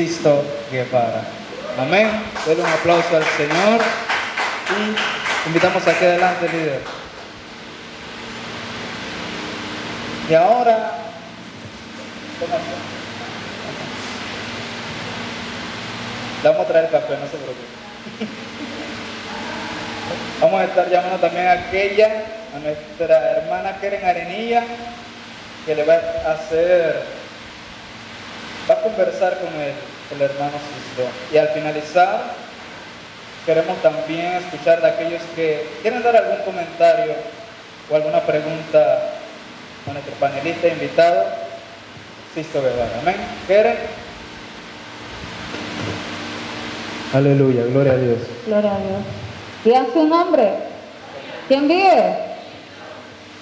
Sisto Guevara. Amén. Denle un aplauso al Señor y invitamos aquí adelante, líder. Y ahora, le vamos a traer café, no se preocupe. Vamos a estar llamando también a aquella, a nuestra hermana Keren Arenilla, que le va a hacer, va a conversar con el, el hermano Sisto. Y al finalizar, queremos también escuchar de aquellos que quieren dar algún comentario o alguna pregunta a nuestro panelista invitado, Sisto Guevara. Amén. ¿Quieren? Aleluya, gloria a Dios. Gloria a Dios. Digan su nombre. ¿Quién vive?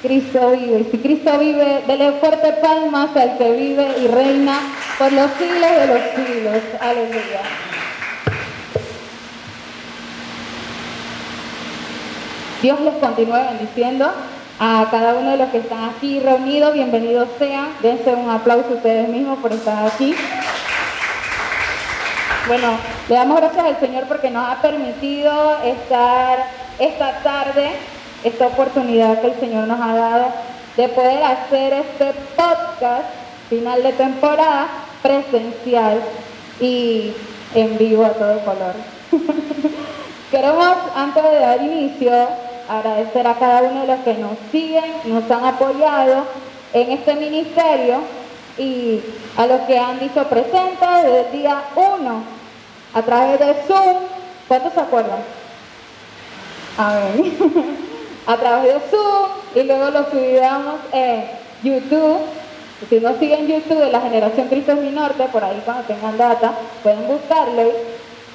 Cristo vive. Y si Cristo vive, dele fuerte palmas al que vive y reina por los siglos de los siglos. Aleluya. Dios les continúe bendiciendo a cada uno de los que están aquí reunidos. Bienvenidos sean. Dense un aplauso ustedes mismos por estar aquí. Bueno, le damos gracias al Señor porque nos ha permitido estar esta tarde, esta oportunidad que el Señor nos ha dado de poder hacer este podcast final de temporada presencial y en vivo a todo color. Queremos, antes de dar inicio, agradecer a cada uno de los que nos siguen, nos han apoyado en este ministerio y a los que han dicho presente desde el día 1 a través de Zoom. ¿Cuántos se acuerdan? A ver. a través de Zoom y luego lo subíamos en YouTube. Si no siguen YouTube de la generación Cristo es mi norte, por ahí cuando tengan data, pueden buscarlo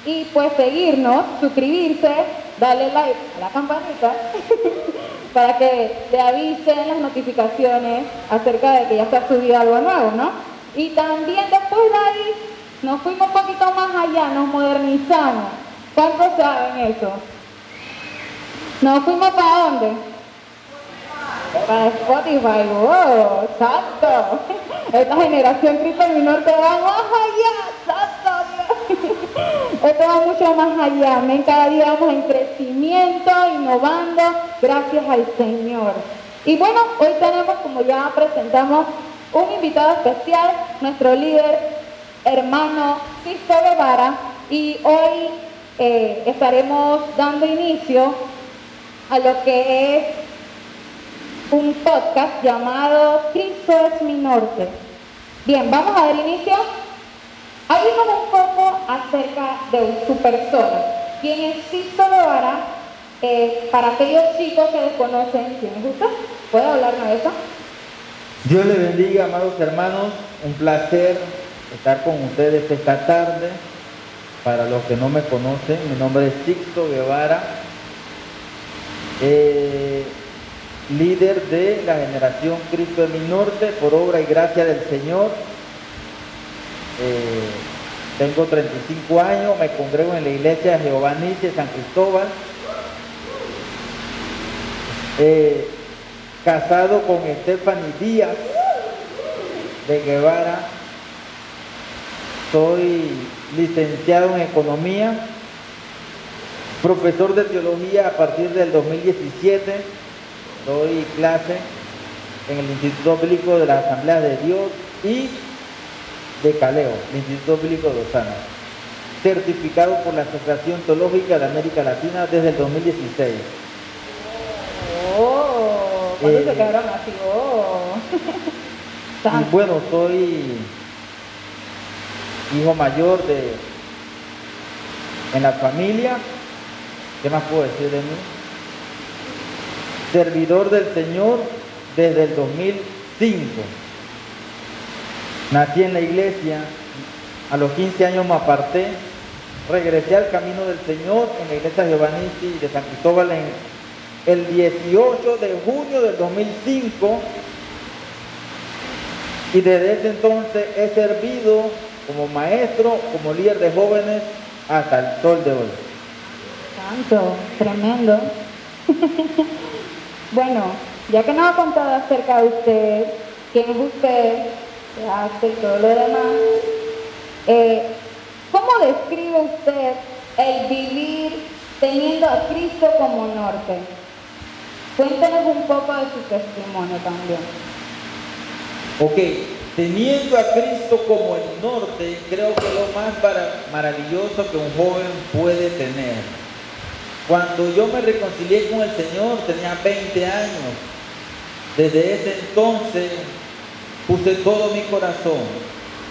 y pues seguirnos, suscribirse, darle like a la campanita para que te avisen las notificaciones acerca de que ya se ha subido algo nuevo, ¿no? Y también después de ahí nos fuimos un poquito más allá, nos modernizamos. ¿Cuántos saben eso? ¿Nos fuimos para dónde? Para Spotify, wow, exacto. Esta generación Cristo Minor te va más allá, exacto. Esto va mucho más allá. Amén. Cada día vamos en crecimiento, innovando, gracias al Señor. Y bueno, hoy tenemos, como ya presentamos, un invitado especial, nuestro líder, hermano Cristo Guevara, y hoy eh, estaremos dando inicio a lo que es un podcast llamado Cristo es mi norte. Bien, vamos a dar inicio. Hablemos un poco acerca de su persona. ¿Quién es Cristo Guevara? Eh, para aquellos chicos que desconocen quién es usted, ¿puede hablarnos de eso? Dios le bendiga, amados hermanos. Un placer estar con ustedes esta tarde. Para los que no me conocen, mi nombre es Sixto Guevara, eh, líder de la generación Cristo de mi Norte, por obra y gracia del Señor. Eh, tengo 35 años, me congrego en la iglesia de Jehová Nice, San Cristóbal. Eh, casado con Stephanie Díaz de Guevara. Soy licenciado en Economía, profesor de Teología a partir del 2017. Doy clase en el Instituto Bíblico de la Asamblea de Dios y de Caleo, el Instituto Bíblico de Osana. Certificado por la Asociación Teológica de América Latina desde el 2016. Oh, ¿cuándo Eh, se quedaron así? Oh. Y bueno, soy hijo mayor de en la familia. ¿Qué más puedo decir de mí? Servidor del Señor desde el 2005. Nací en la iglesia, a los 15 años me aparté, regresé al camino del Señor en la iglesia Giovannici de San Cristóbal en el 18 de junio del 2005 y desde ese entonces he servido como maestro, como líder de jóvenes hasta el sol de hoy. Tremendo. bueno, ya que nos ha contado acerca de usted, quién es usted, qué hace y todo lo demás, eh, ¿Cómo describe usted el vivir teniendo a Cristo como norte? Cuéntenos un poco de su testimonio también. Ok, teniendo a Cristo como el norte, creo que lo más maravilloso que un joven puede tener. Cuando yo me reconcilié con el Señor tenía 20 años. Desde ese entonces puse todo mi corazón,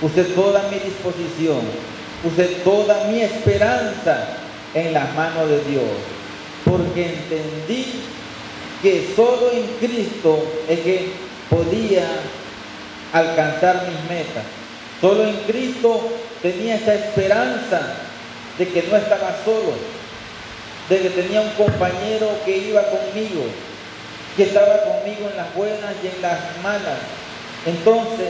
puse toda mi disposición, puse toda mi esperanza en las manos de Dios, porque entendí que solo en Cristo es que podía alcanzar mis metas. Solo en Cristo tenía esa esperanza de que no estaba solo, de que tenía un compañero que iba conmigo, que estaba conmigo en las buenas y en las malas. Entonces,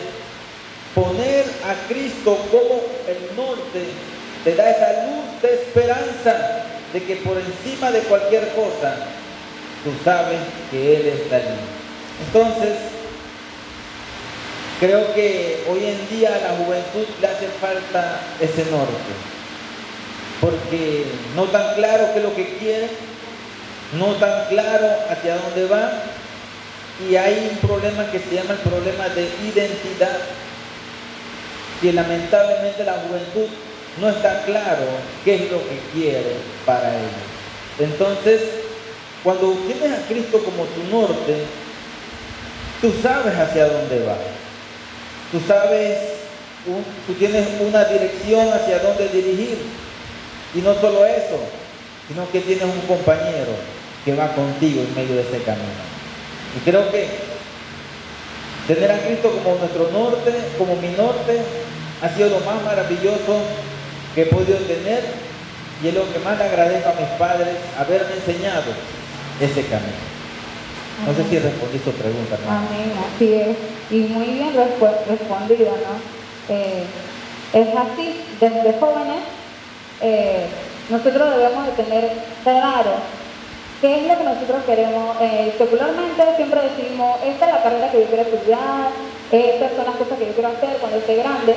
poner a Cristo como el norte te da esa luz de esperanza de que por encima de cualquier cosa, tú sabes que Él está allí. Entonces, Creo que hoy en día a la juventud le hace falta ese norte, porque no tan claro qué es lo que quiere, no tan claro hacia dónde va, y hay un problema que se llama el problema de identidad, que lamentablemente la juventud no está claro qué es lo que quiere para ellos. Entonces, cuando tienes a Cristo como tu norte, tú sabes hacia dónde va. Tú sabes, tú tienes una dirección hacia dónde dirigir. Y no solo eso, sino que tienes un compañero que va contigo en medio de ese camino. Y creo que tener a Cristo como nuestro norte, como mi norte, ha sido lo más maravilloso que he podido tener y es lo que más le agradezco a mis padres haberme enseñado ese camino. No sé si respondí tu pregunta. Amén, así es. Y muy bien respondido, ¿no? Eh, es así, desde jóvenes eh, nosotros debemos de tener claro qué es lo que nosotros queremos. Eh, secularmente siempre decimos, esta es la carrera que yo quiero estudiar, estas son las cosas que yo quiero hacer cuando esté grande,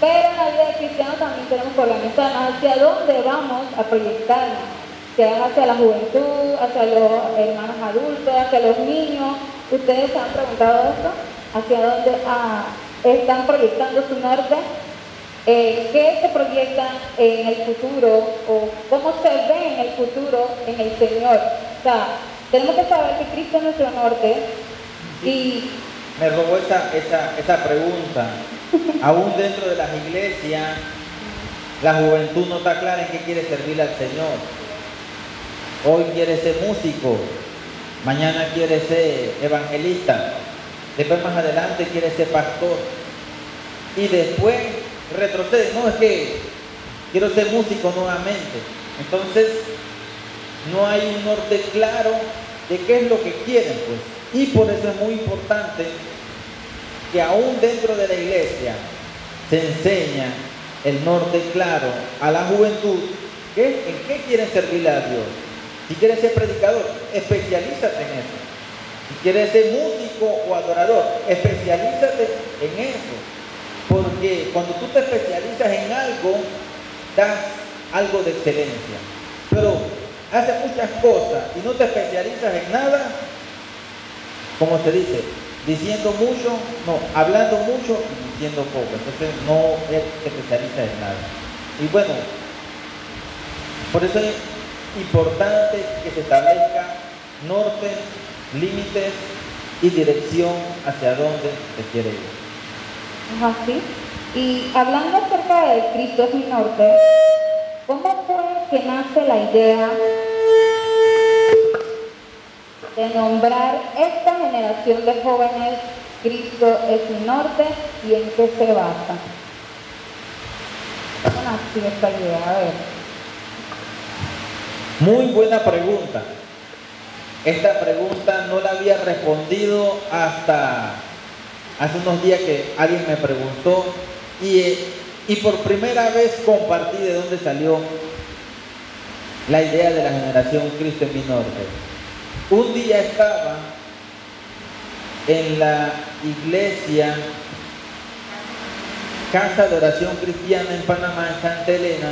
pero en la vida de cristiano también tenemos que organizarnos hacia dónde vamos a proyectarnos sean hacia la juventud, hacia los hermanos adultos, hacia los niños. ¿Ustedes se han preguntado esto? ¿Hacia dónde ah, están proyectando su norte? Eh, ¿Qué se proyecta en el futuro o cómo se ve en el futuro en el Señor? O sea, tenemos que saber que Cristo es nuestro norte y... Me robó esa, esa, esa pregunta. Aún dentro de las iglesias, la juventud no está clara en qué quiere servir al Señor. Hoy quiere ser músico, mañana quiere ser evangelista, después más adelante quiere ser pastor y después retrocede. No, es que quiero ser músico nuevamente. Entonces, no hay un norte claro de qué es lo que quieren, pues. Y por eso es muy importante que aún dentro de la iglesia se enseña el norte claro a la juventud, en qué quieren servirle a Dios. Si quieres ser predicador, especialízate en eso. Si quieres ser músico o adorador, especialízate en eso. Porque cuando tú te especializas en algo, das algo de excelencia. Pero haces muchas cosas y no te especializas en nada, como se dice, diciendo mucho, no, hablando mucho y diciendo poco. Entonces no te especializas en nada. Y bueno, por eso importante que se establezca norte, límites y dirección hacia dónde se quiere ir. Así. Y hablando acerca de Cristo es mi norte, ¿cómo fue que nace la idea de nombrar esta generación de jóvenes Cristo es mi norte y en qué se basa? ¿Cómo nació esta idea? A ver. Muy buena pregunta. Esta pregunta no la había respondido hasta hace unos días que alguien me preguntó y, y por primera vez compartí de dónde salió la idea de la generación Cristo en mi norte. Un día estaba en la iglesia Casa de Oración Cristiana en Panamá, en Santa Elena.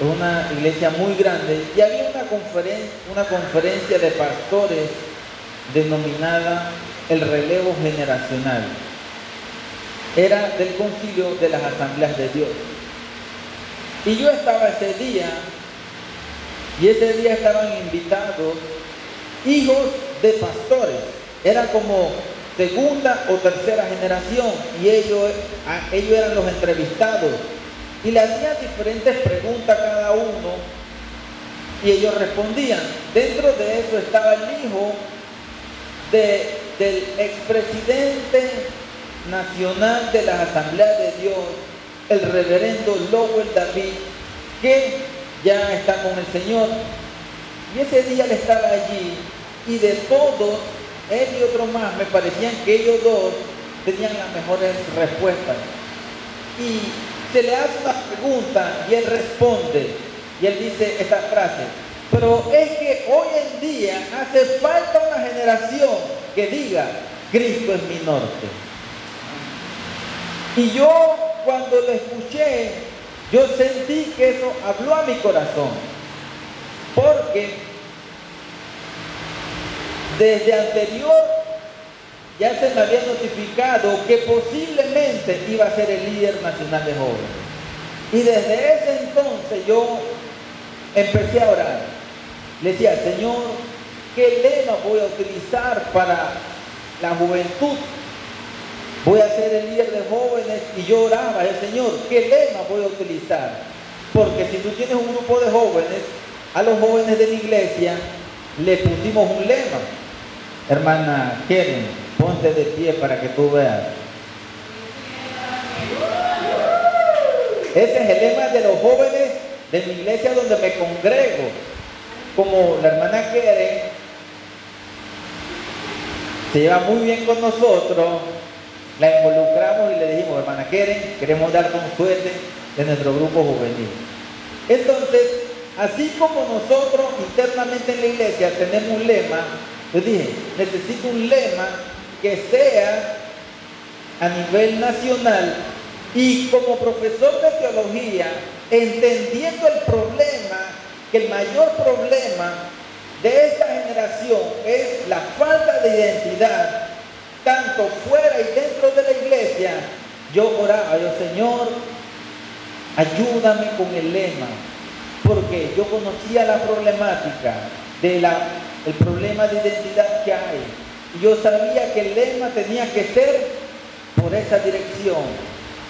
Es una iglesia muy grande. Y había una, conferen una conferencia de pastores denominada el relevo generacional. Era del concilio de las asambleas de Dios. Y yo estaba ese día, y ese día estaban invitados hijos de pastores. Era como segunda o tercera generación y ellos, ellos eran los entrevistados. Y le hacían diferentes preguntas a cada uno y ellos respondían. Dentro de eso estaba el hijo del expresidente nacional de las asambleas de Dios, el reverendo Lowell David, que ya está con el Señor. Y ese día él estaba allí y de todos, él y otro más, me parecían que ellos dos tenían las mejores respuestas. Y se le hace una pregunta y él responde. Y él dice esta frase, pero es que hoy en día hace falta una generación que diga, Cristo es mi norte. Y yo cuando lo escuché, yo sentí que eso habló a mi corazón. Porque desde anterior ya se me había notificado que posiblemente iba a ser el líder nacional de jóvenes. Y desde ese entonces yo empecé a orar. Le decía, Señor, ¿qué lema voy a utilizar para la juventud? Voy a ser el líder de jóvenes y yo oraba, el Señor, ¿qué lema voy a utilizar? Porque si tú tienes un grupo de jóvenes, a los jóvenes de la iglesia le pusimos un lema. Hermana Keren, ponte de pie para que tú veas. Ese es el lema de los jóvenes de mi iglesia donde me congrego. Como la hermana Keren se lleva muy bien con nosotros, la involucramos y le dijimos, hermana Keren, queremos un suerte de nuestro grupo juvenil. Entonces, así como nosotros internamente en la iglesia tenemos un lema, yo dije, necesito un lema que sea a nivel nacional y como profesor de teología, entendiendo el problema, que el mayor problema de esta generación es la falta de identidad, tanto fuera y dentro de la iglesia, yo oraba, yo Señor, ayúdame con el lema, porque yo conocía la problemática de la el problema de identidad que hay. Y yo sabía que el lema tenía que ser por esa dirección.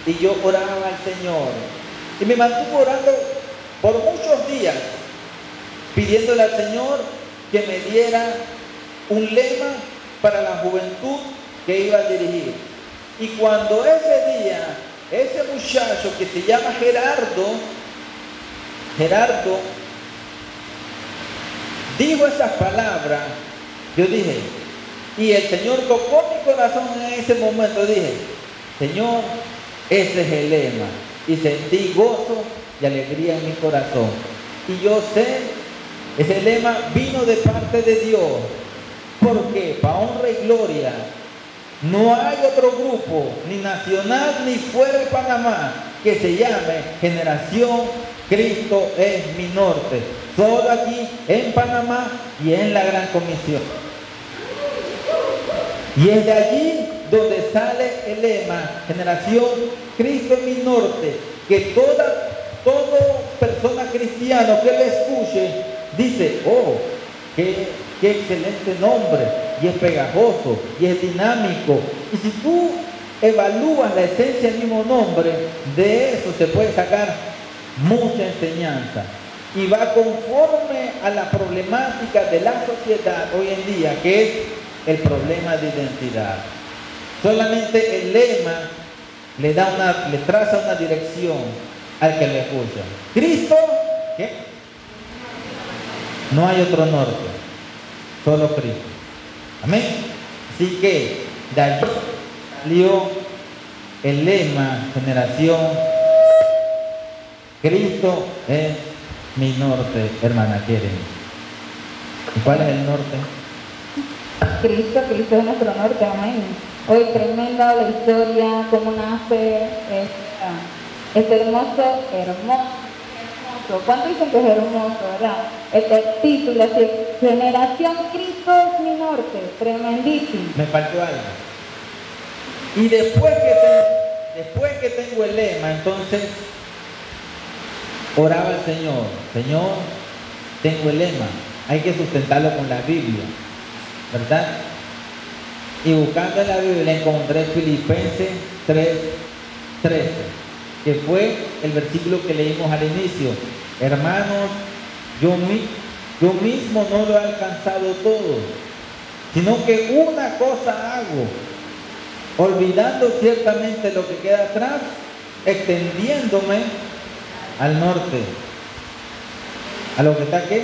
Y yo oraba al Señor. Y me mantuve orando por muchos días, pidiéndole al Señor que me diera un lema para la juventud que iba a dirigir. Y cuando ese día, ese muchacho que se llama Gerardo, Gerardo dijo esas palabras, yo dije, y el Señor tocó mi corazón en ese momento, dije, Señor, ese es el lema. Y sentí gozo y alegría en mi corazón. Y yo sé, ese lema vino de parte de Dios. Porque para honra y gloria, no hay otro grupo, ni nacional ni fuera de Panamá, que se llame Generación Cristo es mi norte. Solo aquí en Panamá y en la Gran Comisión. Y es de allí donde sale el lema, generación Cristo es mi norte, que toda, persona cristiana que le escuche dice, oh, qué, qué excelente nombre, y es pegajoso, y es dinámico. Y si tú evalúas la esencia del mismo nombre, de eso se puede sacar mucha enseñanza y va conforme a la problemática de la sociedad hoy en día, que es el problema de identidad. Solamente el lema le da una, le traza una dirección al que le escucha. Cristo, ¿qué? No hay otro norte, solo Cristo. Amén. Así que de allí salió el lema generación Cristo es mi norte, hermana, quieren. ¿Y cuál es el norte? Cristo, Cristo es nuestro norte, amén. Hoy tremenda la historia, cómo nace esta- este hermoso, hermoso, ¿Cuánto dicen que es hermoso, verdad? Este título, así, Generación Cristo es mi norte, tremendísimo. Me faltó algo. Y después que, después que tengo el lema, entonces oraba al Señor. Señor, tengo el lema. Hay que sustentarlo con la Biblia. ¿Verdad? Y buscando en la Biblia encontré Filipenses 3, 13, que fue el versículo que leímos al inicio. Hermanos, yo, yo mismo no lo he alcanzado todo, sino que una cosa hago, olvidando ciertamente lo que queda atrás, extendiéndome al norte, a lo que está aquí.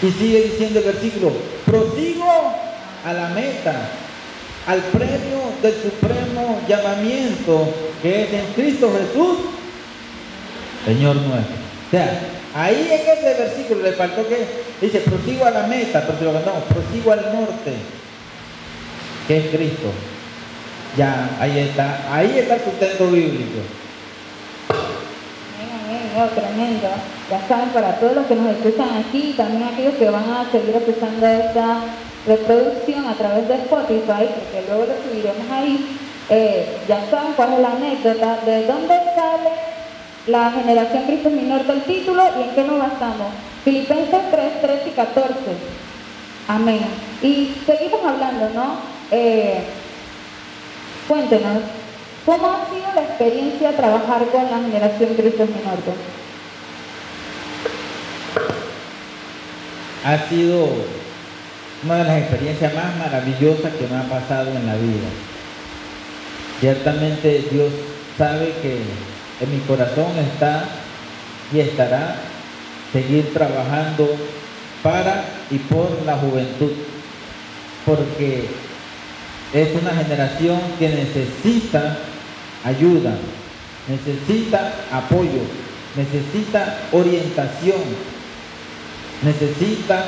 Y sigue diciendo el versículo, prosigo a la meta, al premio del supremo llamamiento que es en Cristo Jesús, Señor nuestro. O sea, ahí en ese versículo le faltó que dice, prosigo a la meta, pero no, prosigo al norte, que es Cristo. Ya, ahí está, ahí está el sustento bíblico. Oh, tremendo. Ya saben, para todos los que nos escuchan aquí y también aquellos que van a seguir escuchando esta reproducción a través de Spotify, porque luego lo subiremos ahí, eh, ya saben cuál es la anécdota, de dónde sale la generación Cristo es mi norte el título y en qué nos basamos. Filipenses 3, 13 y 14. Amén. Y seguimos hablando, ¿no? Eh, cuéntenos, ¿cómo ha sido la experiencia trabajar con la generación Cristo es mi norte? ha sido una de las experiencias más maravillosas que me ha pasado en la vida. Ciertamente Dios sabe que en mi corazón está y estará seguir trabajando para y por la juventud, porque es una generación que necesita ayuda, necesita apoyo, necesita orientación, necesita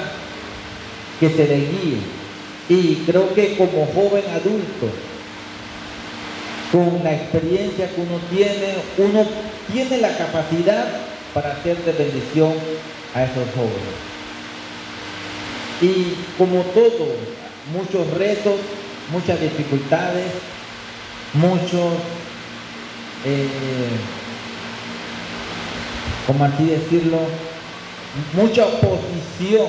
que se le guíe. Y creo que como joven adulto, con la experiencia que uno tiene, uno tiene la capacidad para hacer de bendición a esos jóvenes. Y como todo, muchos retos, muchas dificultades, muchos, eh, como así decirlo, mucha oposición.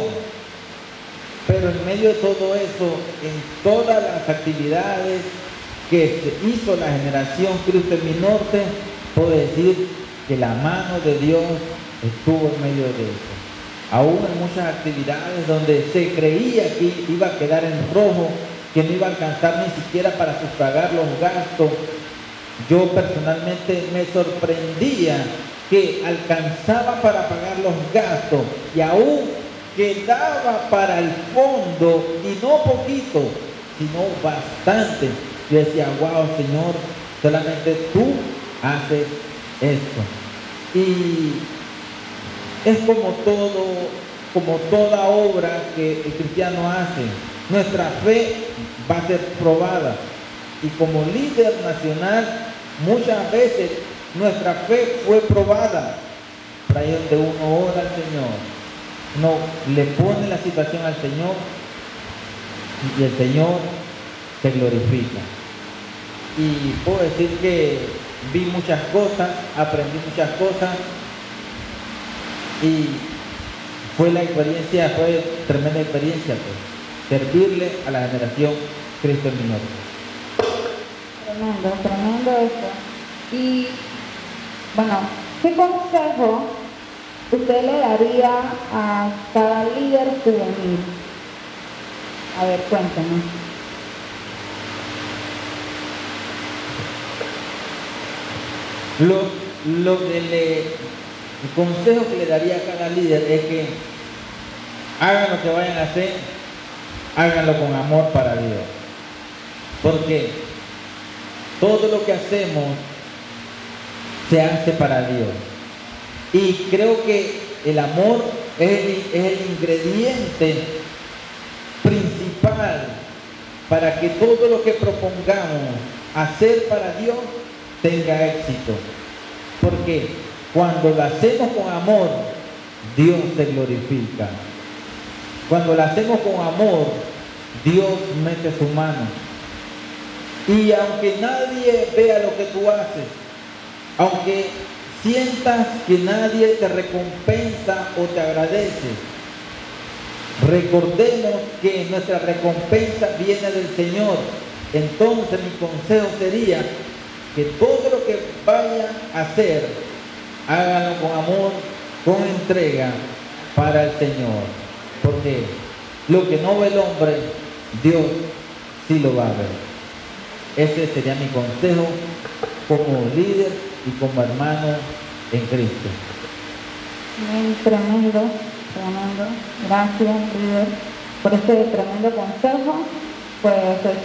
Pero en medio de todo eso, en todas las actividades que se hizo la generación Cristo en mi norte, puedo decir que la mano de Dios estuvo en medio de eso. Aún en muchas actividades donde se creía que iba a quedar en rojo, que no iba a alcanzar ni siquiera para sufragar los gastos, yo personalmente me sorprendía que alcanzaba para pagar los gastos y aún quedaba para el fondo y no poquito, sino bastante. Yo decía, wow, Señor, solamente tú haces esto. Y es como todo, como toda obra que el cristiano hace. Nuestra fe va a ser probada. Y como líder nacional, muchas veces nuestra fe fue probada. Por ahí donde uno ora al Señor, no le pone la situación al Señor y el Señor se glorifica. Y puedo decir que vi muchas cosas, aprendí muchas cosas y fue la experiencia, fue tremenda experiencia, pues, servirle a la generación Cristo en mi. Tremendo, tremendo eso. Y bueno, ¿qué consejo usted le daría a cada líder juvenil? A ver, cuéntanos. Lo, lo que le, el consejo que le daría a cada líder es que hagan lo que vayan a hacer, háganlo con amor para Dios. Porque todo lo que hacemos se hace para Dios. Y creo que el amor es el, es el ingrediente principal para que todo lo que propongamos hacer para Dios tenga éxito. Porque cuando lo hacemos con amor, Dios se glorifica. Cuando lo hacemos con amor, Dios mete su mano. Y aunque nadie vea lo que tú haces, aunque sientas que nadie te recompensa o te agradece, recordemos que nuestra recompensa viene del Señor. Entonces mi consejo sería que todo lo que vaya a hacer, háganlo con amor, con entrega para el Señor. Porque lo que no ve el hombre, Dios sí lo va a ver. Ese sería mi consejo como líder y como hermano en Cristo. Tremendo, tremendo. Gracias, líder, por este tremendo consejo. Pues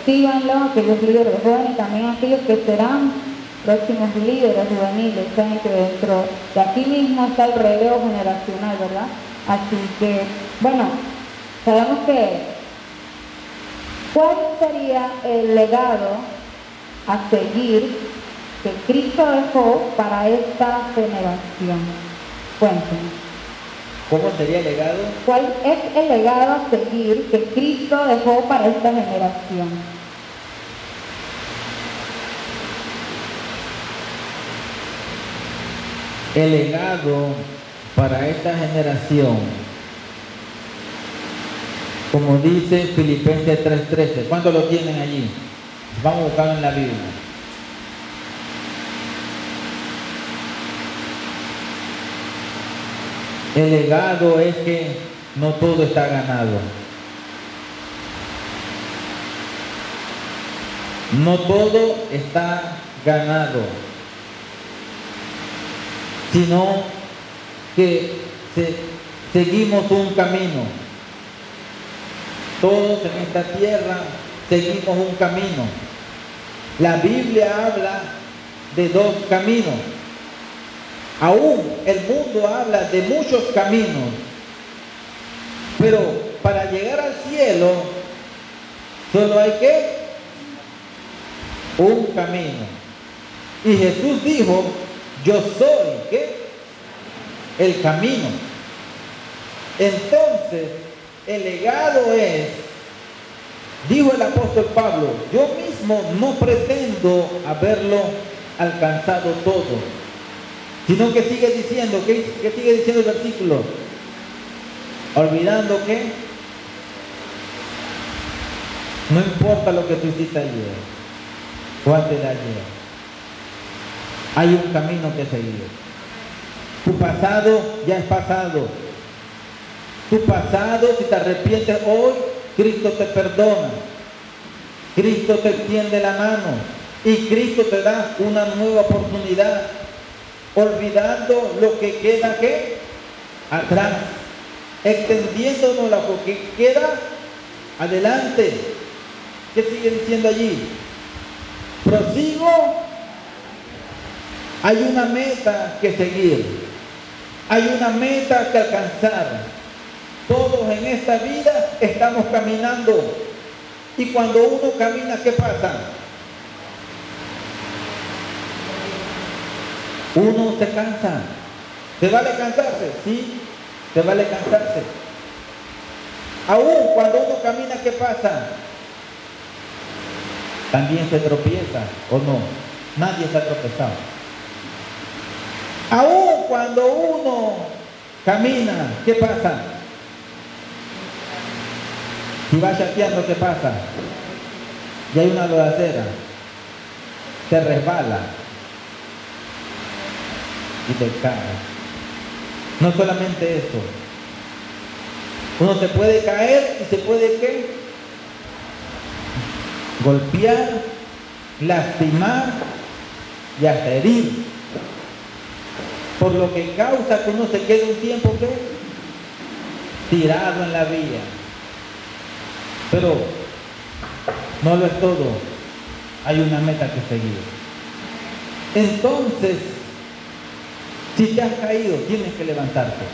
síganlo, aquellos líderes jóvenes también aquellos que serán próximos líderes juveniles. Saben que dentro de aquí mismo está el relevo generacional, ¿verdad? Así que, bueno, sabemos que, ¿cuál sería el legado a seguir que Cristo dejó para esta generación? Cuéntenos. ¿Cómo sería el legado? ¿Cuál es el legado a seguir que Cristo dejó para esta generación? El legado para esta generación, como dice Filipenses 3:13, ¿cuánto lo tienen allí? Vamos a buscarlo en la Biblia. El legado es que no todo está ganado. No todo está ganado, sino que se- seguimos un camino. Todos en esta tierra seguimos un camino. La Biblia habla de dos caminos. Aún el mundo habla de muchos caminos, pero para llegar al cielo solo hay que un camino. Y Jesús dijo, yo soy el camino. Entonces, el legado es, dijo el apóstol Pablo, yo mismo no pretendo haberlo alcanzado todo sino que sigue diciendo, ¿qué, qué sigue diciendo el versículo? Olvidando que no importa lo que tú hiciste ayer o antes de ayer, hay un camino que seguir. Tu pasado ya es pasado. Tu pasado, si te arrepientes hoy, Cristo te perdona. Cristo te extiende la mano y Cristo te da una nueva oportunidad olvidando lo que queda que atrás, extendiéndonos lo que queda adelante. ¿Qué sigue diciendo allí? Prosigo. Hay una meta que seguir. Hay una meta que alcanzar. Todos en esta vida estamos caminando. Y cuando uno camina, ¿qué pasa? Uno se cansa. ¿Te vale cansarse? Sí, te vale cansarse. Aún cuando uno camina, ¿qué pasa? También se tropieza, ¿o no? Nadie se ha tropezado. Aún cuando uno camina, ¿qué pasa? Si va chateando, ¿qué pasa? Y hay una lodacera, te resbala y te cae. No solamente eso. Uno se puede caer y se puede ¿qué? golpear, lastimar y hasta herir. Por lo que causa que uno se quede un tiempo ¿qué? tirado en la vía. Pero no lo es todo. Hay una meta que seguir. Entonces, si te has caído, tienes que levantarte.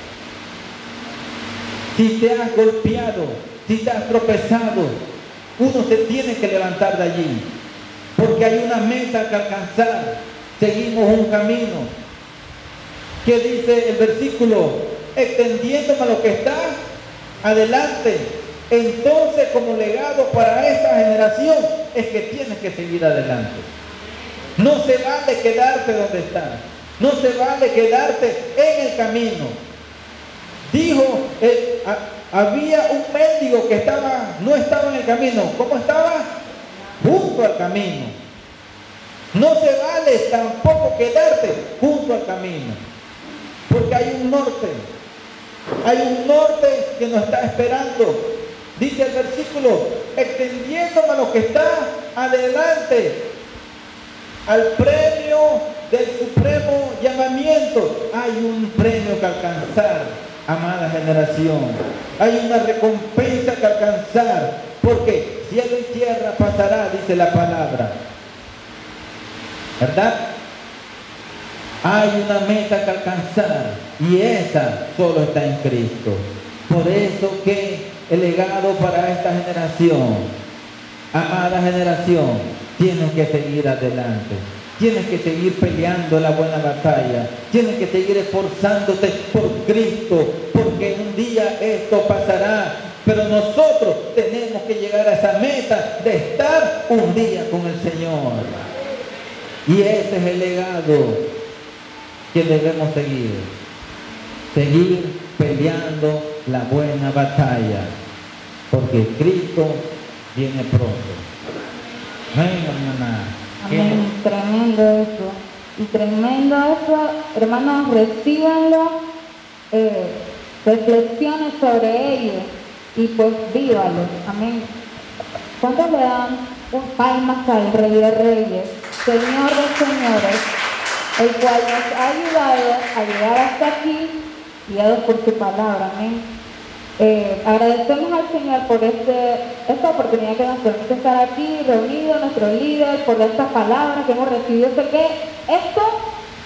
Si te has golpeado, si te has tropezado, uno se tiene que levantar de allí, porque hay una meta que alcanzar. Seguimos un camino. ¿Qué dice el versículo? Extendiéndome a lo que está adelante. Entonces, como legado para esta generación, es que tienes que seguir adelante. No se vale quedarte donde estás. No se vale quedarte en el camino. Dijo, eh, había un mendigo que estaba, no estaba en el camino. ¿Cómo estaba? Junto al camino. No se vale tampoco quedarte junto al camino. Porque hay un norte. Hay un norte que nos está esperando. Dice el versículo, extendiéndome a lo que está adelante, al premio del supremo llamamiento. Hay un premio que alcanzar, amada generación. Hay una recompensa que alcanzar, porque cielo y tierra pasará, dice la palabra. ¿Verdad? Hay una meta que alcanzar y esa solo está en Cristo. Por eso que el legado para esta generación, amada generación, tiene que seguir adelante. Tienes que seguir peleando la buena batalla. Tienes que seguir esforzándote por Cristo, porque un día esto pasará. Pero nosotros tenemos que llegar a esa meta de estar un día con el Señor. Y ese es el legado que debemos seguir. Seguir peleando la buena batalla, porque Cristo viene pronto. Amén, hermana. Amén. Tremendo eso. Y tremendo eso, hermanos, recíbanlo, eh, sobre ello y pues vívalo. Amén. ¿Cuántos le dan un palmas al Rey de Reyes, Señor de Señores, el cual nos ha ayudado a llegar hasta aquí, guiados por su palabra? Amén. Eh, agradecemos al Señor por este, esta oportunidad que nos permite estar aquí reunidos, nuestro líder, por estas palabras que hemos recibido. Esto,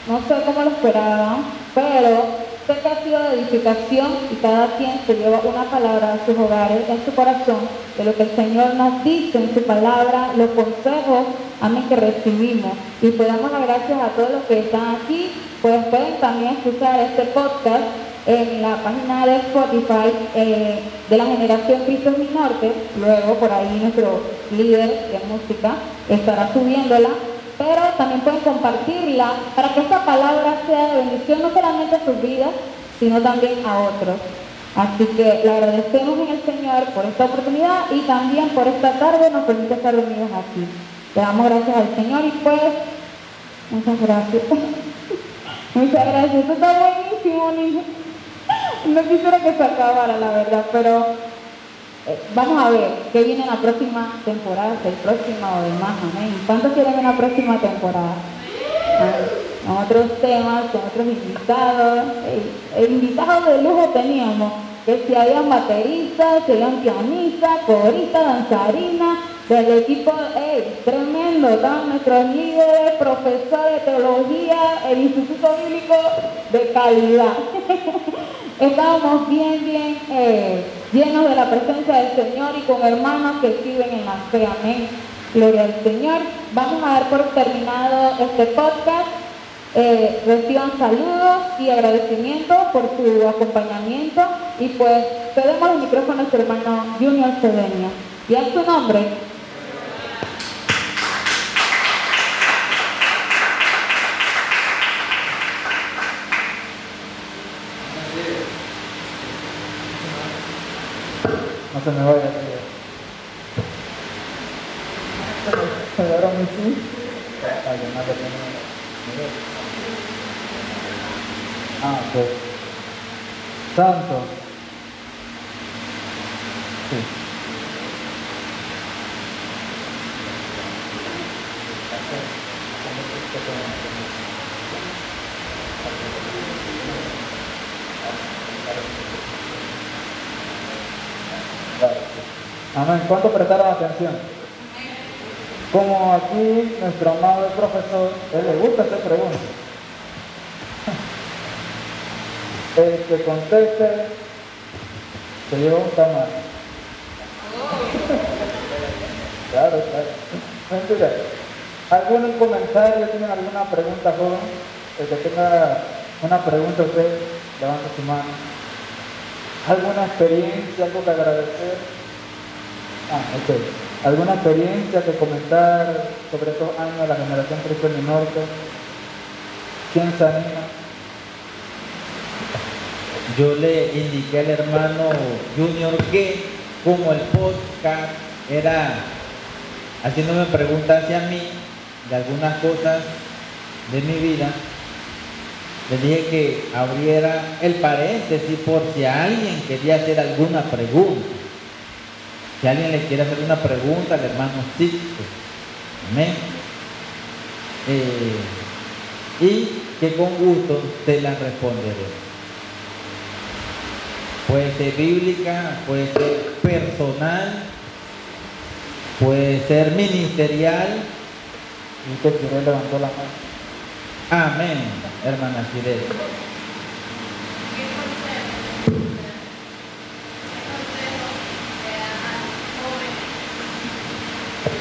no sé cómo lo esperaban, pero que ha sido de edificación y cada quien se lleva una palabra a sus hogares, en su corazón, de lo que el Señor nos dice en su palabra, los consejos, amén, que recibimos. Y pues damos las gracias a todos los que están aquí, pues pueden también escuchar este podcast en la página de Spotify eh, de la generación Cristo es mi norte, luego por ahí nuestro líder de música estará subiéndola, pero también pueden compartirla para que esta palabra sea de bendición no solamente a sus vidas, sino también a otros. Así que le agradecemos en el Señor por esta oportunidad y también por esta tarde nos permite estar reunidos aquí. Le damos gracias al Señor y pues, muchas gracias. muchas gracias. Esto está buenísimo, niños. No quisiera que se acabara, la verdad, pero eh, vamos a ver qué viene en la próxima temporada, el próximo o demás, amén. ¿Cuántos quieren en la próxima temporada? Con otros temas, con otros invitados. El, invitados de lujo teníamos, que si habían bateristas, si habían pianistas, coristas, danzarinas, del equipo, hey, tremendo, estaban nuestros líderes, profesores de teología, el Instituto Bíblico de calidad. Estábamos bien, bien eh, llenos de la presencia del Señor y con hermanos que viven en la fe. Amén. Gloria al Señor. Vamos a dar por terminado este podcast. Eh, reciban saludos y agradecimientos por su acompañamiento y pues cedemos el micrófono a nuestro hermano Junior Cedeño. Y a su nombre, se me vaya. Se me mi sí. Ah, ok. Santo. Sí. Amén. ¿Cuánto prestaron atención? Como aquí nuestro amado profesor, él le gusta hacer preguntas. El que conteste se lleva un tamal. Claro, claro. Mentira. ¿Algún comentario? ¿Tienen alguna pregunta, joven? El que tenga una pregunta, usted levanta su mano. ¿Alguna experiencia, algo que agradecer? Ah, ok. ¿Alguna experiencia que comentar sobre estos años de la generación Cristo en el Norte? ¿Quién se anima? Yo le indiqué al hermano Junior que como el podcast era haciéndome preguntas hacia mí de algunas cosas de mi vida, le dije que abriera el paréntesis por si alguien quería hacer alguna pregunta. Si alguien le quiere hacer una pregunta al hermano Sixto. Amén. Eh, y que con gusto te la responderé. Puede ser bíblica, puede ser personal, puede ser ministerial. Y que Jiré levantó la mano. Amén, hermana Fidel.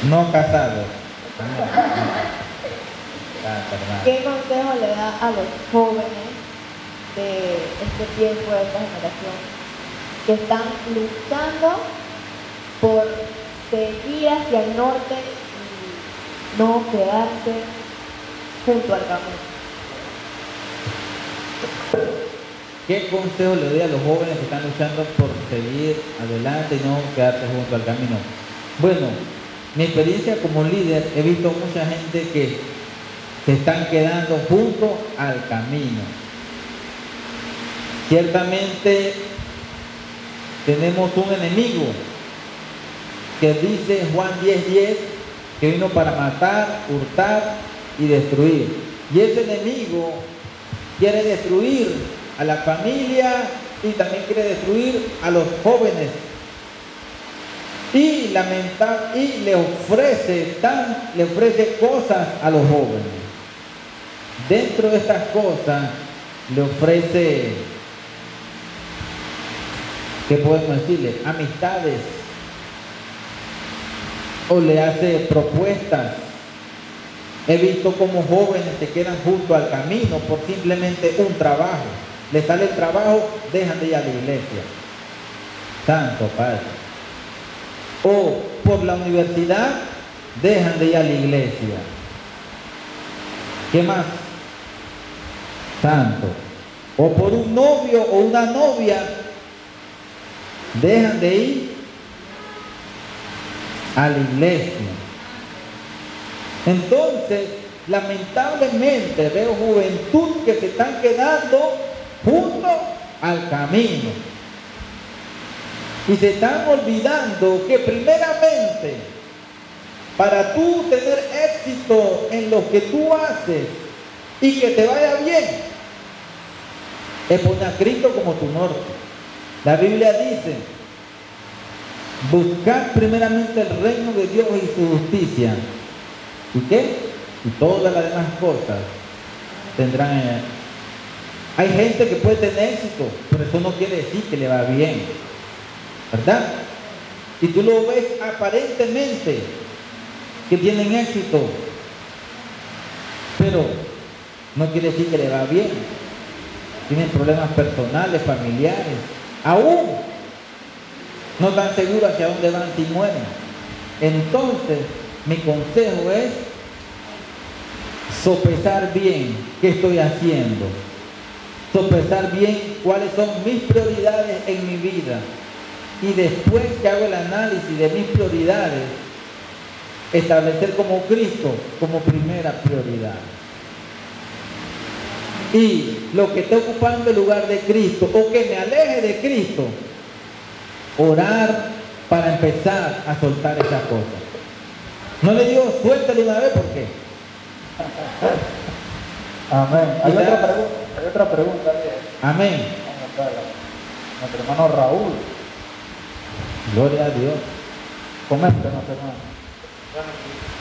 No casados. Ah. ¿Qué consejo le da a los jóvenes de este tiempo, de esta generación, que están luchando por seguir hacia el norte y no quedarse junto al camino? ¿Qué consejo le doy a los jóvenes que están luchando por seguir adelante y no quedarse junto al camino? Bueno, mi experiencia como líder, he visto mucha gente que se están quedando junto al camino. Ciertamente tenemos un enemigo que dice Juan 10:10 que vino para matar, hurtar y destruir. Y ese enemigo quiere destruir a la familia y también quiere destruir a los jóvenes. Y lamenta y le ofrece tan, le ofrece cosas a los jóvenes. Dentro de estas cosas le ofrece ¿qué podemos decirle? Amistades. O le hace propuestas. He visto como jóvenes se quedan junto al camino por simplemente un trabajo. Le sale el trabajo, dejan de ir a la iglesia. Santo Padre. O por la universidad, dejan de ir a la iglesia. ¿Qué más? Santo. O por un novio o una novia, dejan de ir a la iglesia. Entonces, lamentablemente veo juventud que se están quedando junto al camino. Y se están olvidando que primeramente, para tú tener éxito en lo que tú haces y que te vaya bien, es poner a Cristo como tu norte. La Biblia dice, buscar primeramente el reino de Dios y su justicia. ¿Y qué? Y todas las demás cosas tendrán... eh, Hay gente que puede tener éxito, pero eso no quiere decir que le va bien. ¿Verdad? Y tú lo ves aparentemente que tienen éxito, pero no quiere decir que le va bien. Tienen problemas personales, familiares, aún no están seguros hacia dónde van si mueren. Entonces, mi consejo es sopesar bien qué estoy haciendo, sopesar bien cuáles son mis prioridades en mi vida y después que hago el análisis de mis prioridades, establecer como Cristo como primera prioridad. Y lo que esté ocupando el lugar de Cristo o que me aleje de Cristo, orar para empezar a soltar esas cosas. No le digo suéltalo una vez porque Amén. Hay otra, pregunta, hay otra pregunta. bien. amén. Nuestro hermano Raúl. Gloria a Dios. Coméntenos, hermano.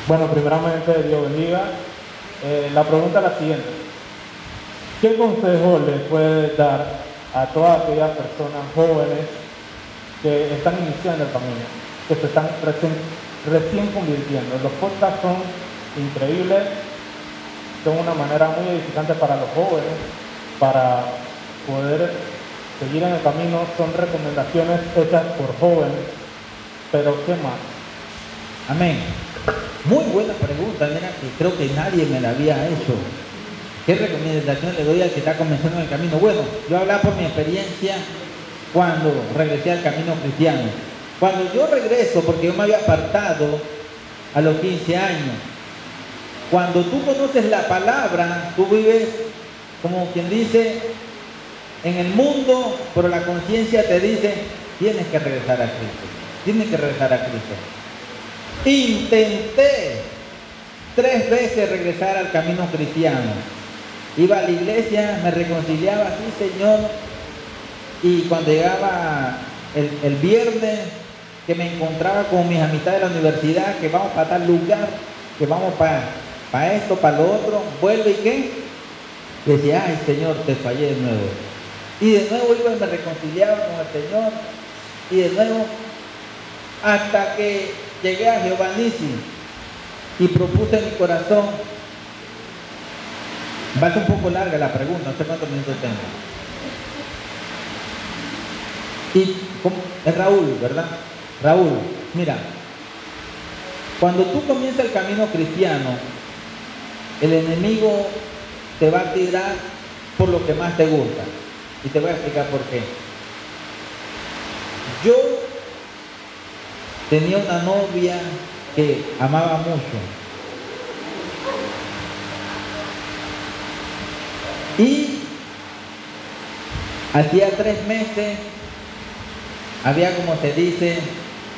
Bueno, primeramente Dios bendiga. Eh, la pregunta es la siguiente. ¿Qué consejo le puede dar a todas aquellas personas jóvenes que están iniciando el camino, que se están recién convirtiendo. Los podcasts son increíbles, son una manera muy edificante para los jóvenes, para poder seguir en el camino, son recomendaciones hechas por jóvenes, pero ¿qué más? Amén. Muy buena pregunta, mira, que creo que nadie me la había hecho. ¿Qué recomendación le doy al que está comenzando en el camino? Bueno, yo hablaba por mi experiencia cuando regresé al camino cristiano. Cuando yo regreso, porque yo me había apartado a los 15 años, cuando tú conoces la palabra, tú vives, como quien dice, en el mundo, pero la conciencia te dice, tienes que regresar a Cristo, tienes que regresar a Cristo. Intenté tres veces regresar al camino cristiano. Iba a la iglesia, me reconciliaba, sí Señor, y cuando llegaba el, viernes, que me encontraba con mis amistades de la universidad, que vamos para tal lugar, que vamos para, esto, para lo otro, vuelve y qué, decía, ay Señor, te fallé de nuevo. Y de nuevo iba y me reconciliaba con el Señor, y de nuevo, hasta que llegué a Jehová Nisi y propuse en mi corazón, va a ser un poco larga la pregunta, no sé cuántos minutos tengo. Y es Raúl, ¿verdad? Raúl, mira, cuando tú comienzas el camino cristiano, el enemigo te va a tirar por lo que más te gusta. Y te voy a explicar por qué. Yo tenía una novia que amaba mucho. Y hacía tres meses había, como se dice,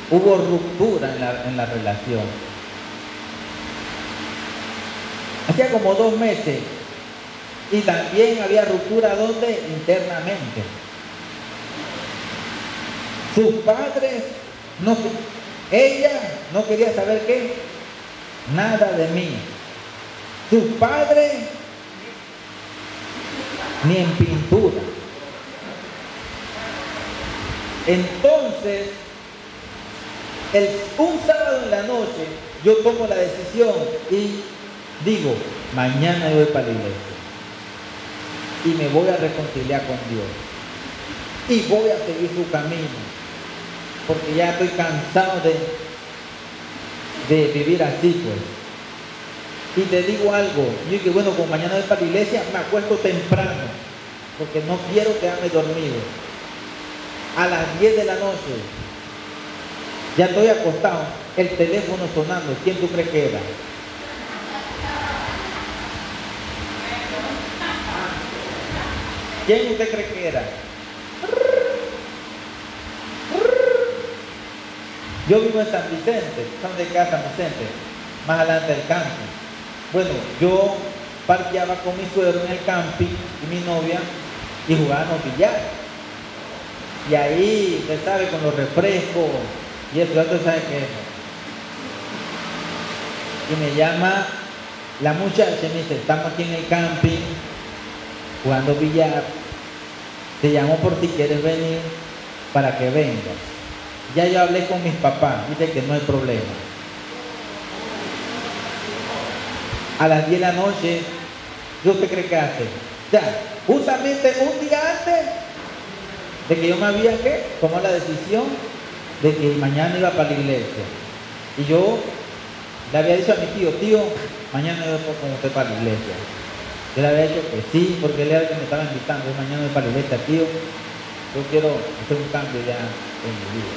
hubo ruptura en la, en la relación. Hacía como dos meses. Y también había ruptura donde internamente. Sus padres, no, ella no quería saber qué, nada de mí. Sus padres, ni en pintura. Entonces, el, un sábado en la noche, yo tomo la decisión y digo, mañana yo voy para la iglesia. Y me voy a reconciliar con Dios. Y voy a seguir su camino. Porque ya estoy cansado de, de vivir así, pues. Y te digo algo, yo que bueno, como mañana voy para la iglesia, me acuesto temprano, porque no quiero quedarme dormido a las 10 de la noche. Ya estoy acostado, el teléfono sonando. ¿Quién tú crees que era? ¿Quién usted cree que era? Yo vivo en San Vicente, San de casa San Vicente, más adelante del camping. Bueno, yo parqueaba con mi suegro en el camping y mi novia y jugábamos billar. Y ahí, usted sabe, con los refrescos y eso, ya usted sabe qué es. Y me llama la muchacha y me dice, estamos aquí en el camping jugando billar. Te llamo por si quieres venir para que vengas. Ya yo hablé con mis papás, dice que no hay problema. A las 10 de la noche, ¿qué usted cree que hace? Ya, justamente un día antes de que yo me había que tomar la decisión de que mañana iba para la iglesia. Y yo le había dicho a mi tío, tío, mañana yo voy con usted para la iglesia. Yo le había dicho que sí, porque él era que me estaba invitando, yo mañana la iglesia, tío. Yo quiero hacer un cambio ya en mi vida.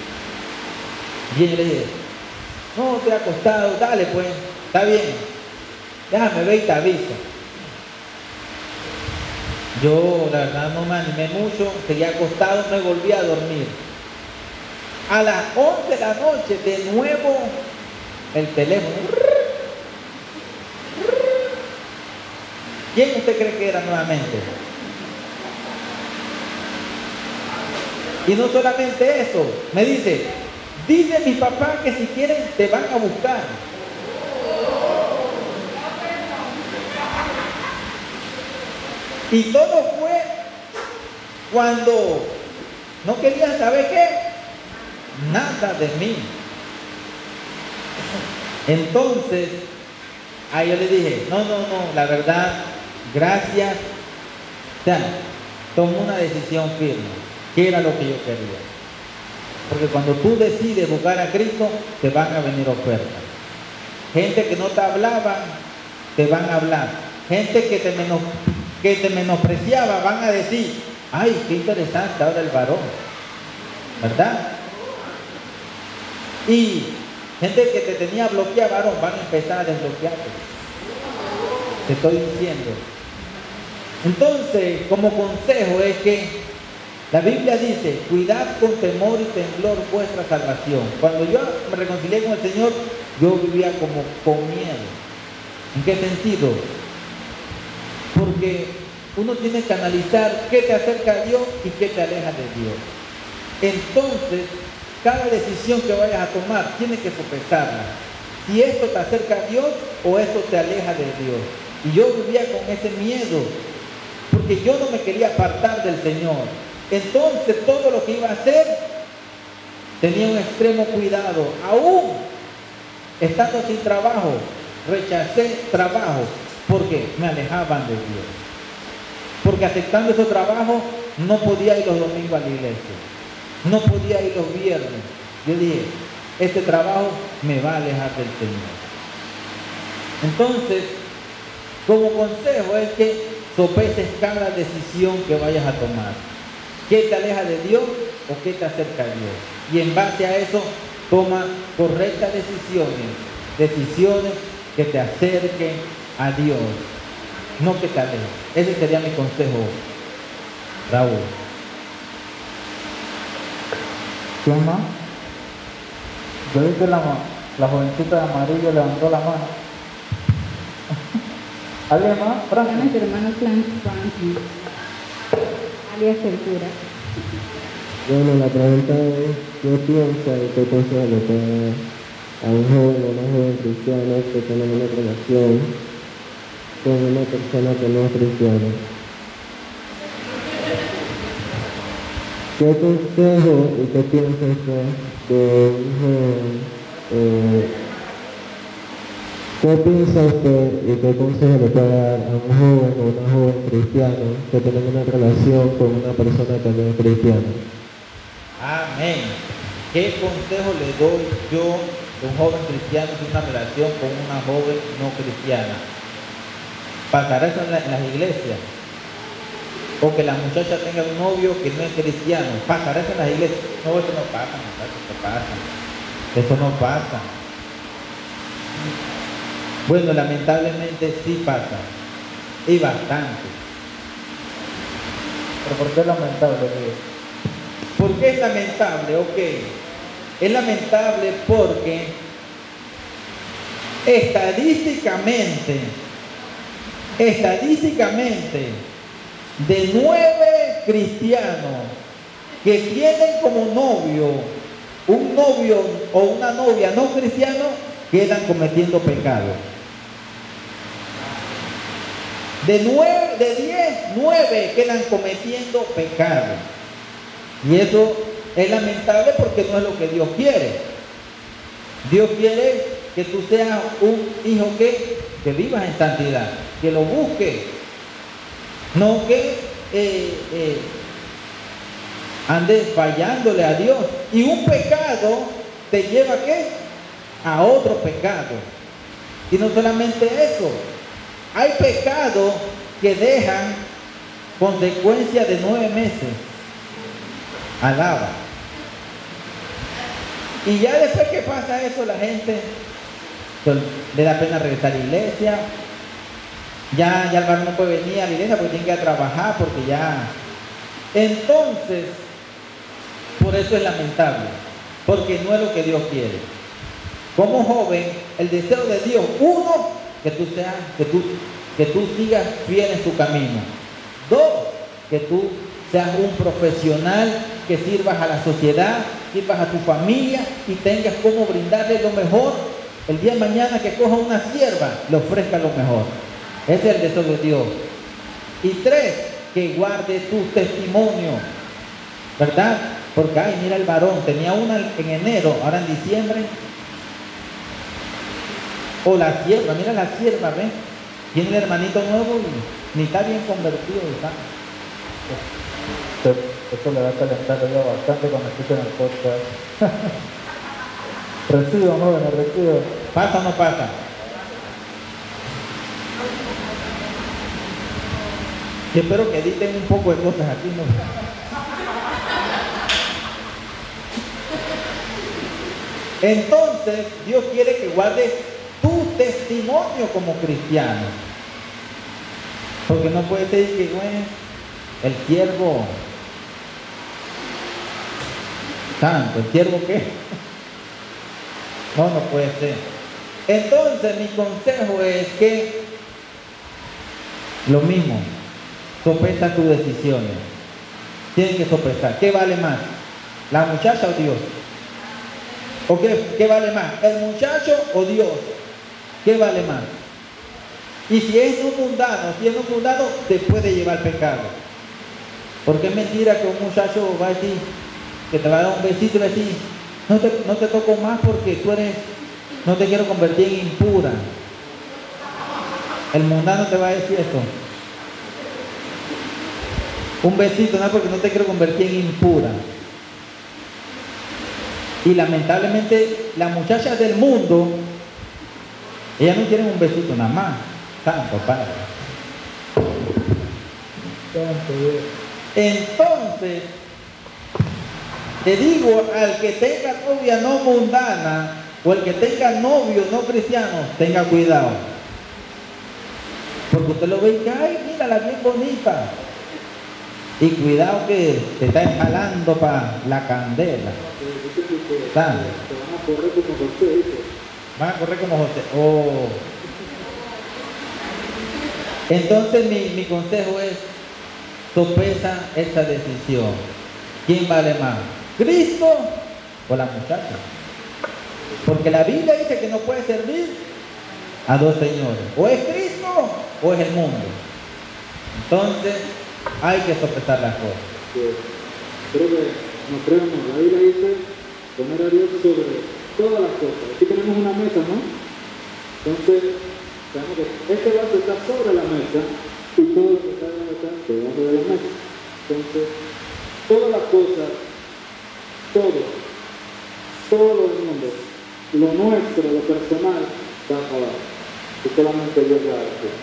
Y ella le dije, no, estoy acostado, dale pues, está bien, déjame ver y te aviso. Yo la verdad no me animé mucho, seguía acostado, me volví a dormir. A las 11 de la noche, de nuevo, el teléfono. ¿Quién usted cree que era nuevamente? Y no solamente eso, me dice, dice mi papá que si quieren te van a buscar. Y todo fue cuando no querían saber qué, nada de mí. Entonces, ahí yo le dije, no, no, no, la verdad, gracias. O sea, tomó una decisión firme, que era lo que yo quería. Porque cuando tú decides buscar a Cristo, te van a venir ofertas. Gente que no te hablaba, te van a hablar. Gente que te, que te menospreciaba, van a decir, ay, qué interesante ahora el varón. ¿Verdad? Y gente que te tenía bloqueado, varón, van a empezar a desbloquearte. Te estoy diciendo. Entonces, como consejo es que la Biblia dice, cuidad con temor y temblor vuestra salvación. Cuando yo me reconcilié con el Señor, yo vivía como con miedo. ¿En qué sentido? Porque uno tiene que analizar qué te acerca a Dios y qué te aleja de Dios. Entonces, cada decisión que vayas a tomar, tienes que sopesarla. Si esto te acerca a Dios o esto te aleja de Dios. Y yo vivía con ese miedo, porque yo no me quería apartar del Señor. Entonces todo lo que iba a hacer tenía un extremo cuidado. Aún estando sin trabajo, rechacé trabajo porque me alejaban de Dios. Porque aceptando ese trabajo no podía ir los domingos a la iglesia. No podía ir los viernes. Yo dije, este trabajo me va a alejar del Señor. Entonces, como consejo es que sopeses cada decisión que vayas a tomar. ¿Qué te aleja de Dios o qué te acerca a Dios? Y en base a eso, toma correctas decisiones, decisiones que te acerquen a Dios, no que te alejen. Ese sería mi consejo, Raúl. ¿Quién más? Yo vi que la, la jovencita de amarillo levantó la mano. ¿Alguien más? Francis. Mis hermanos Francis, alias Cultura. Bueno, la pregunta es, ¿qué piensa y qué consejo le puede a un joven o una joven cristiano que tiene una relación con una persona que no es cristiana? ¿Qué consejo y qué piensa usted de un joven eh, ¿Qué piensa usted y qué consejo le puede dar a un joven o una joven cristiano que tiene una relación con una persona que no es cristiana? Amén. ¿Qué consejo le doy yo a un joven cristiano que tiene una relación con una joven no cristiana? ¿Pasará eso en las iglesias? O que la muchacha tenga un novio que no es cristiano. ¿Pasará eso en las iglesias? No, eso no pasa, muchachos, eso pasa. Eso no pasa. Bueno, lamentablemente sí pasa. Y bastante. Pero ¿por qué es lamentable? tío? ¿Por qué es lamentable? Ok. Es lamentable porque estadísticamente, estadísticamente, de nueve cristianos que tienen como novio un novio o una novia no cristiano, quedan cometiendo pecado. De nueve, de diez, nueve quedan cometiendo pecado. Y eso es lamentable porque no es lo que Dios quiere. Dios quiere que tú seas un hijo que, que vivas en santidad, que lo busques, no que eh, eh, andes fallándole a Dios. Y un pecado te lleva a qué? A otro pecado. Y no solamente eso, hay pecados que dejan consecuencias de nueve meses. Alaba. Y ya después que pasa eso, la gente le da pena regresar a la iglesia. Ya, ya el varón no puede venir a la iglesia porque tiene que ir a trabajar, porque ya. Entonces, por eso es lamentable, porque no es lo que Dios quiere. Como joven, el deseo de Dios, uno, que tú seas, que tú, que tú sigas fiel en tu camino. Dos, que tú seas un profesional, que sirvas a la sociedad, sirvas a tu familia y tengas como brindarle lo mejor. El día de mañana que coja una sierva, le ofrezca lo mejor. Ese es el deseo de Dios. Y tres, que guarde tu testimonio. ¿Verdad? Porque, ay, mira el varón, tenía una en enero, ahora en diciembre. O la sierva, mira la sierva, ¿ves? Tiene el hermanito nuevo y ni está bien convertido. Está. Esto- Esto le va a calentar ya bastante cuando escuchen el podcast. recibo, jóvenes, recibo. ¿Pasa o no pasa? Yo espero que editen un poco de cosas aquí, ¿no? Entonces, Dios quiere que guardes testimonio como cristiano. Porque no puede ser que, bueno, el siervo santo, ¿el siervo qué? No, no puede ser. Entonces mi consejo es que lo mismo, sopesa tus decisiones. Tienes que sopesar. ¿Qué vale más? ¿La muchacha o Dios? ¿O qué, qué vale más? ¿El muchacho o Dios? ¿Qué vale más? Y si es un mundano, si es un mundano, te puede llevar pecado. Porque es mentira que un muchacho va a decir, que te va a dar un besito y va a decir, no te, no te toco más porque tú eres, no te quiero convertir en impura. El mundano te va a decir eso. Un besito, no porque no te quiero convertir en impura. Y lamentablemente las muchachas del mundo, ellas no quieren un besito nada más. Tanto, padre. Entonces, te digo al que tenga novia no mundana o el que tenga novio no cristiano, tenga cuidado. Porque usted lo ve y ay, mírala bien bonita. Y cuidado que te está enjalando para la candela. ¿Sabes? Van a correr como José, dice. Van a correr como José. Oh. Entonces mi, mi consejo es, sopesa esta decisión. ¿Quién vale más? ¿Cristo o la muchacha? Porque la Biblia dice que no puede servir a dos señores. O es Cristo o es el mundo. Entonces hay que sopesar las cosas. que creo que no creemos, la Biblia dice poner a Dios sobre todas las cosas. Aquí tenemos una mesa, ¿no? Entonces, sabemos que este vaso está sobre la mesa y todo lo que está en la mesa debajo de la mesa. Entonces, todas las cosas, todo, todo el mundo, lo nuestro, lo personal, va a acabar. Y solamente Dios va a hacer.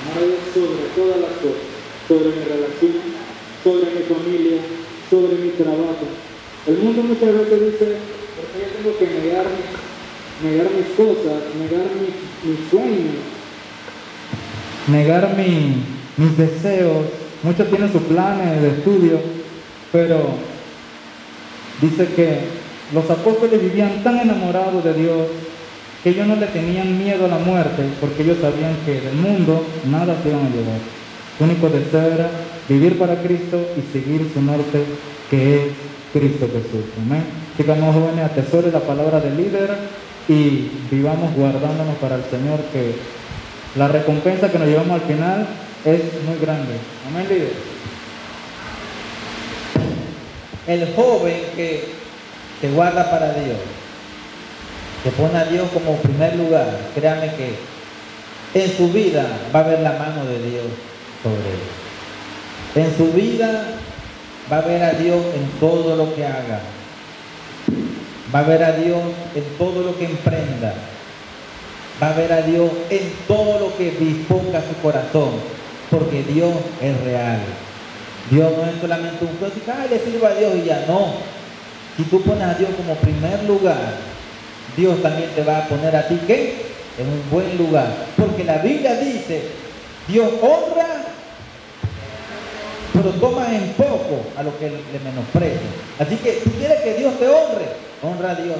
Amar a Dios sobre todas las cosas, sobre mi relación, sobre mi familia, sobre mi trabajo. El mundo muchas veces dice, yo tengo que negar, negar mis cosas, negar mis, mis sueños. negar mi- mis deseos. Muchos tienen sus planes de estudio, pero dice que los apóstoles vivían tan enamorados de Dios que ellos no le tenían miedo a la muerte porque ellos sabían que del mundo nada se iban a llevar. Su único deseo era vivir para Cristo y seguir su norte que es Cristo Jesús. Amén. Que vamos jóvenes, atesore la palabra del líder y vivamos guardándonos para el Señor que la recompensa que nos llevamos al final es muy grande. Amén, líder. El joven que se guarda para Dios, que pone a Dios como primer lugar, créame que en su vida va a ver la mano de Dios sobre él. En su vida va a ver a Dios en todo lo que haga. Va a ver a Dios en todo lo que emprenda. Va a ver a Dios en todo lo que disponga su corazón. Porque Dios es real. Dios no es solamente un que "Ay, le sirvo a Dios y ya no. Si tú pones a Dios como primer lugar, Dios también te va a poner a ti ¿qué? En un buen lugar. Porque la Biblia dice, Dios honra, pero toma en poco a lo que le menosprecia. Así que si quieres que Dios te honre, honra a Dios.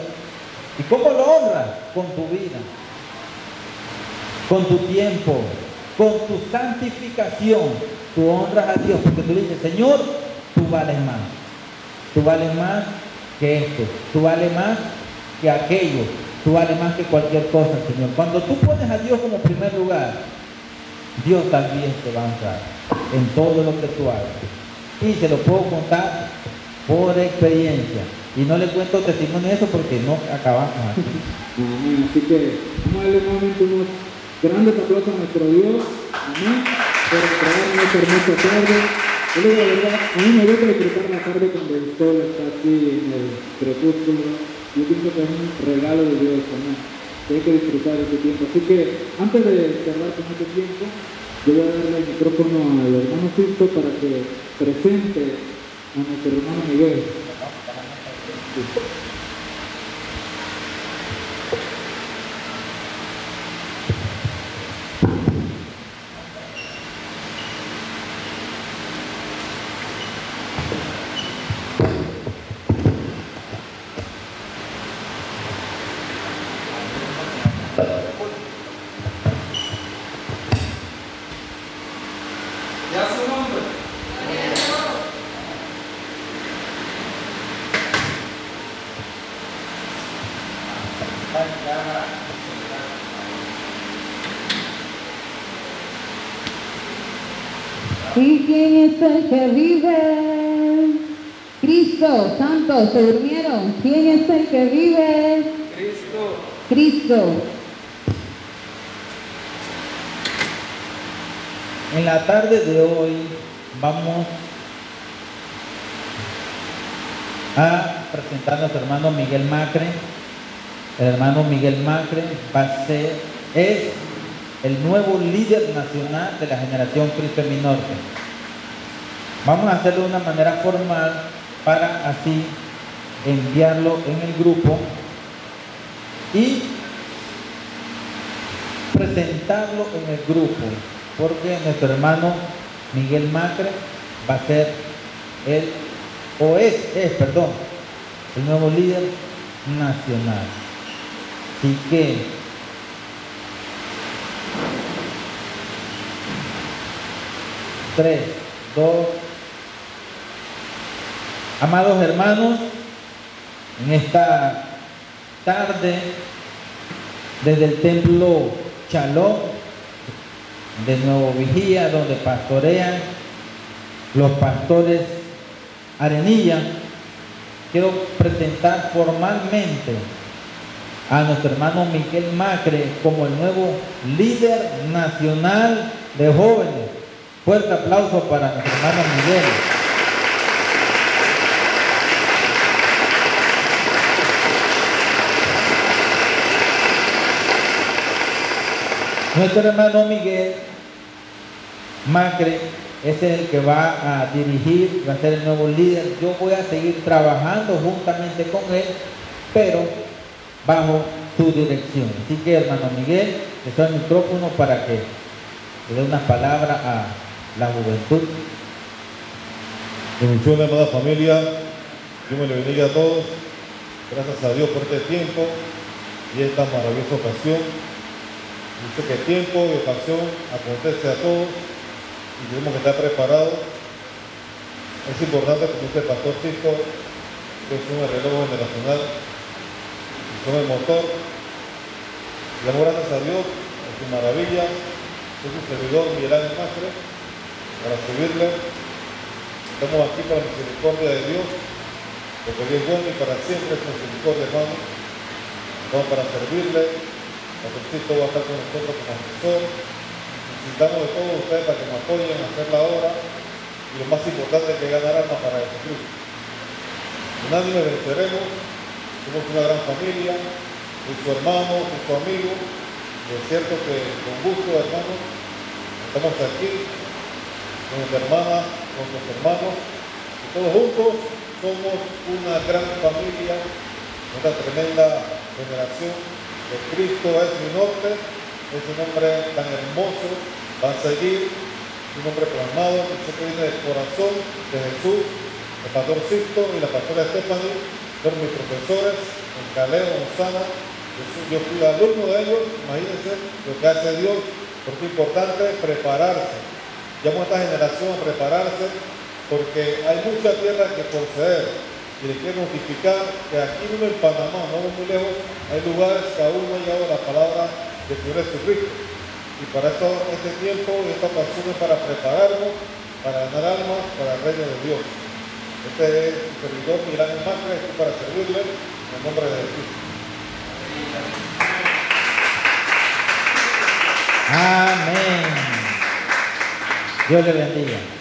¿Y cómo lo honra? Con tu vida, con tu tiempo, con tu santificación. Tú honras a Dios porque tú dices, Señor, tú vales más. Tú vales más que esto. Tú vales más que aquello. Tú vales más que cualquier cosa, Señor. Cuando tú pones a Dios como primer lugar, Dios también te va a honrar en todo lo que tú hagas. Y se lo puedo contar por experiencia. Y no le cuento testimonio de eso porque no acabamos aquí. Amén. Así que vamos a darle unos grandes aplausos a nuestro Dios. Amén. Por traernos esta hermosa tarde. Yo digo la verdad, a mí me gusta disfrutar la tarde cuando el sol está así en el crepúsculo. Yo pienso que es un regalo de Dios, amén. Que que disfrutar este tiempo. Así que antes de cerrar con este tiempo, yo voy a darle el micrófono al hermano Sisto para que presente a nuestro hermano Miguel. ¿Y quién es el que vive? Cristo, santos, se durmieron. ¿Quién es el que vive? Cristo. Cristo. En la tarde de hoy vamos a presentar a nuestro hermano Miguel Macre. El hermano Miguel Macre va a ser, es el nuevo líder nacional de la generación Cristo en mi Norte. Vamos a hacerlo de una manera formal para así enviarlo en el grupo y presentarlo en el grupo, porque nuestro hermano Miguel Macre va a ser el, o es, es, perdón, el nuevo líder nacional. Así que tres, dos, amados hermanos, en esta tarde desde el templo Chalón de Nuevo Vigía, donde pastorean los pastores Arenilla, quiero presentar formalmente a nuestro hermano Miguel Macre como el nuevo líder nacional de jóvenes. Fuerte aplauso para nuestro hermano Miguel. Nuestro hermano Miguel Macre es el que va a dirigir, va a ser el nuevo líder. Yo voy a seguir trabajando juntamente con él, pero bajo su dirección. Así que, hermano Miguel, le doy el micrófono para que le dé unas palabras a la juventud. Bendiciones, amada familia. Dios me le bendiga a todos. Gracias a Dios por este tiempo y esta maravillosa ocasión. Dice que tiempo y ocasión acontece a todos y tenemos que estar preparados. Es importante, como dice el pastor Chico, que son el reloj generacional y son el motor. Le damos gracias a Dios por su maravilla. Soy su servidor Miguel Ángel Mastre para servirle. Estamos aquí para la misericordia de Dios, porque Dios es bueno y para siempre es misericordia, hermano. Vamos para servirle. Pastorcito va a estar con nosotros como. Necesitamos de todos ustedes para que nos apoyen a hacer la obra. Y lo más importante es que ganar almas para Jesucristo. Unánime venceremos. Somos una gran familia. Soy su hermano, soy su amigo. Y es cierto que con gusto, hermanos, estamos aquí con nuestra hermana, con nuestros hermanos. Y todos juntos somos una gran familia, una tremenda generación que Cristo es mi norte, es un nombre tan hermoso, va a seguir un nombre plasmado, que que viene del corazón de Jesús, el pastor Sisto y la pastora Stephanie, fueron mis profesores en Caleo, Osana, yo fui alumno de ellos, imagínense lo que hace Dios, porque es importante prepararse. Llamo a esta generación a prepararse porque hay mucha tierra que poseer y les quiero notificar que aquí mismo en Panamá, no muy lejos, hay lugares que aún no ha llegado la palabra del Señor Jesucristo. Y para eso este tiempo y esta ocasión es para prepararnos, para ganar almas para el reino de Dios. Este es su servidor Ángel Máscara, estoy para servirle en el nombre de Jesús. Amén. Dios le bendiga.